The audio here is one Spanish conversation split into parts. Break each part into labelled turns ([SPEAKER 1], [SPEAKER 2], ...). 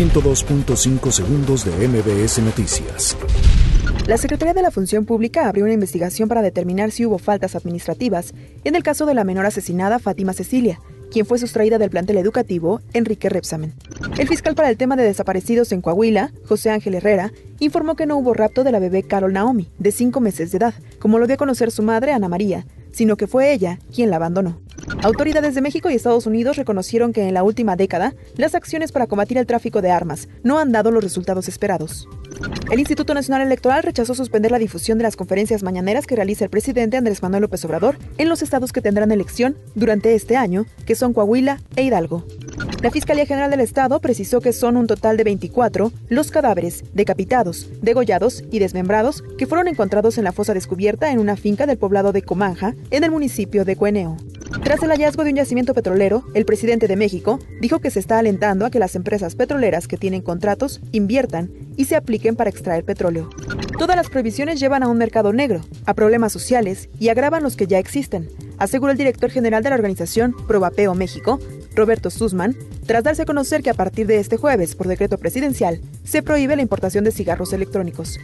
[SPEAKER 1] 102.5 segundos de MBS Noticias.
[SPEAKER 2] La Secretaría de la Función Pública abrió una investigación para determinar si hubo faltas administrativas en el caso de la menor asesinada Fátima Cecilia, quien fue sustraída del plantel educativo Enrique Repsamen. El fiscal para el tema de desaparecidos en Coahuila, José Ángel Herrera, informó que no hubo rapto de la bebé Carol Naomi, de cinco meses de edad, como lo dio a conocer su madre Ana María, sino que fue ella quien la abandonó. Autoridades de México y Estados Unidos reconocieron que en la última década las acciones para combatir el tráfico de armas no han dado los resultados esperados. El Instituto Nacional Electoral rechazó suspender la difusión de las conferencias mañaneras que realiza el presidente Andrés Manuel López Obrador en los estados que tendrán elección durante este año, que son Coahuila e Hidalgo. La Fiscalía General del Estado precisó que son un total de 24 los cadáveres decapitados, degollados y desmembrados que fueron encontrados en la fosa descubierta en una finca del poblado de Comanja, en el municipio de Cueneo. Tras el hallazgo de un yacimiento petrolero, el presidente de México dijo que se está alentando a que las empresas petroleras que tienen contratos inviertan y se apliquen para extraer petróleo. Todas las prohibiciones llevan a un mercado negro, a problemas sociales y agravan los que ya existen, aseguró el director general de la organización Probapeo México, Roberto Sussman, tras darse a conocer que a partir de este jueves, por decreto presidencial, se prohíbe la importación de cigarros electrónicos.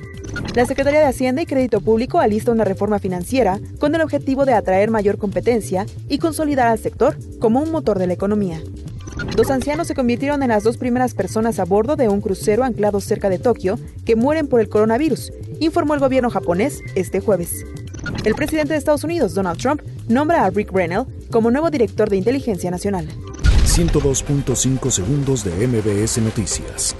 [SPEAKER 2] La Secretaría de Hacienda y Crédito Público alista una reforma financiera con el objetivo de atraer mayor competencia y consolidar al sector como un motor de la economía. Dos ancianos se convirtieron en las dos primeras personas a bordo de un crucero anclado cerca de Tokio que mueren por el coronavirus, informó el gobierno japonés este jueves. El presidente de Estados Unidos, Donald Trump, nombra a Rick Brennell como nuevo director de inteligencia nacional.
[SPEAKER 1] 102.5 segundos de MBS Noticias.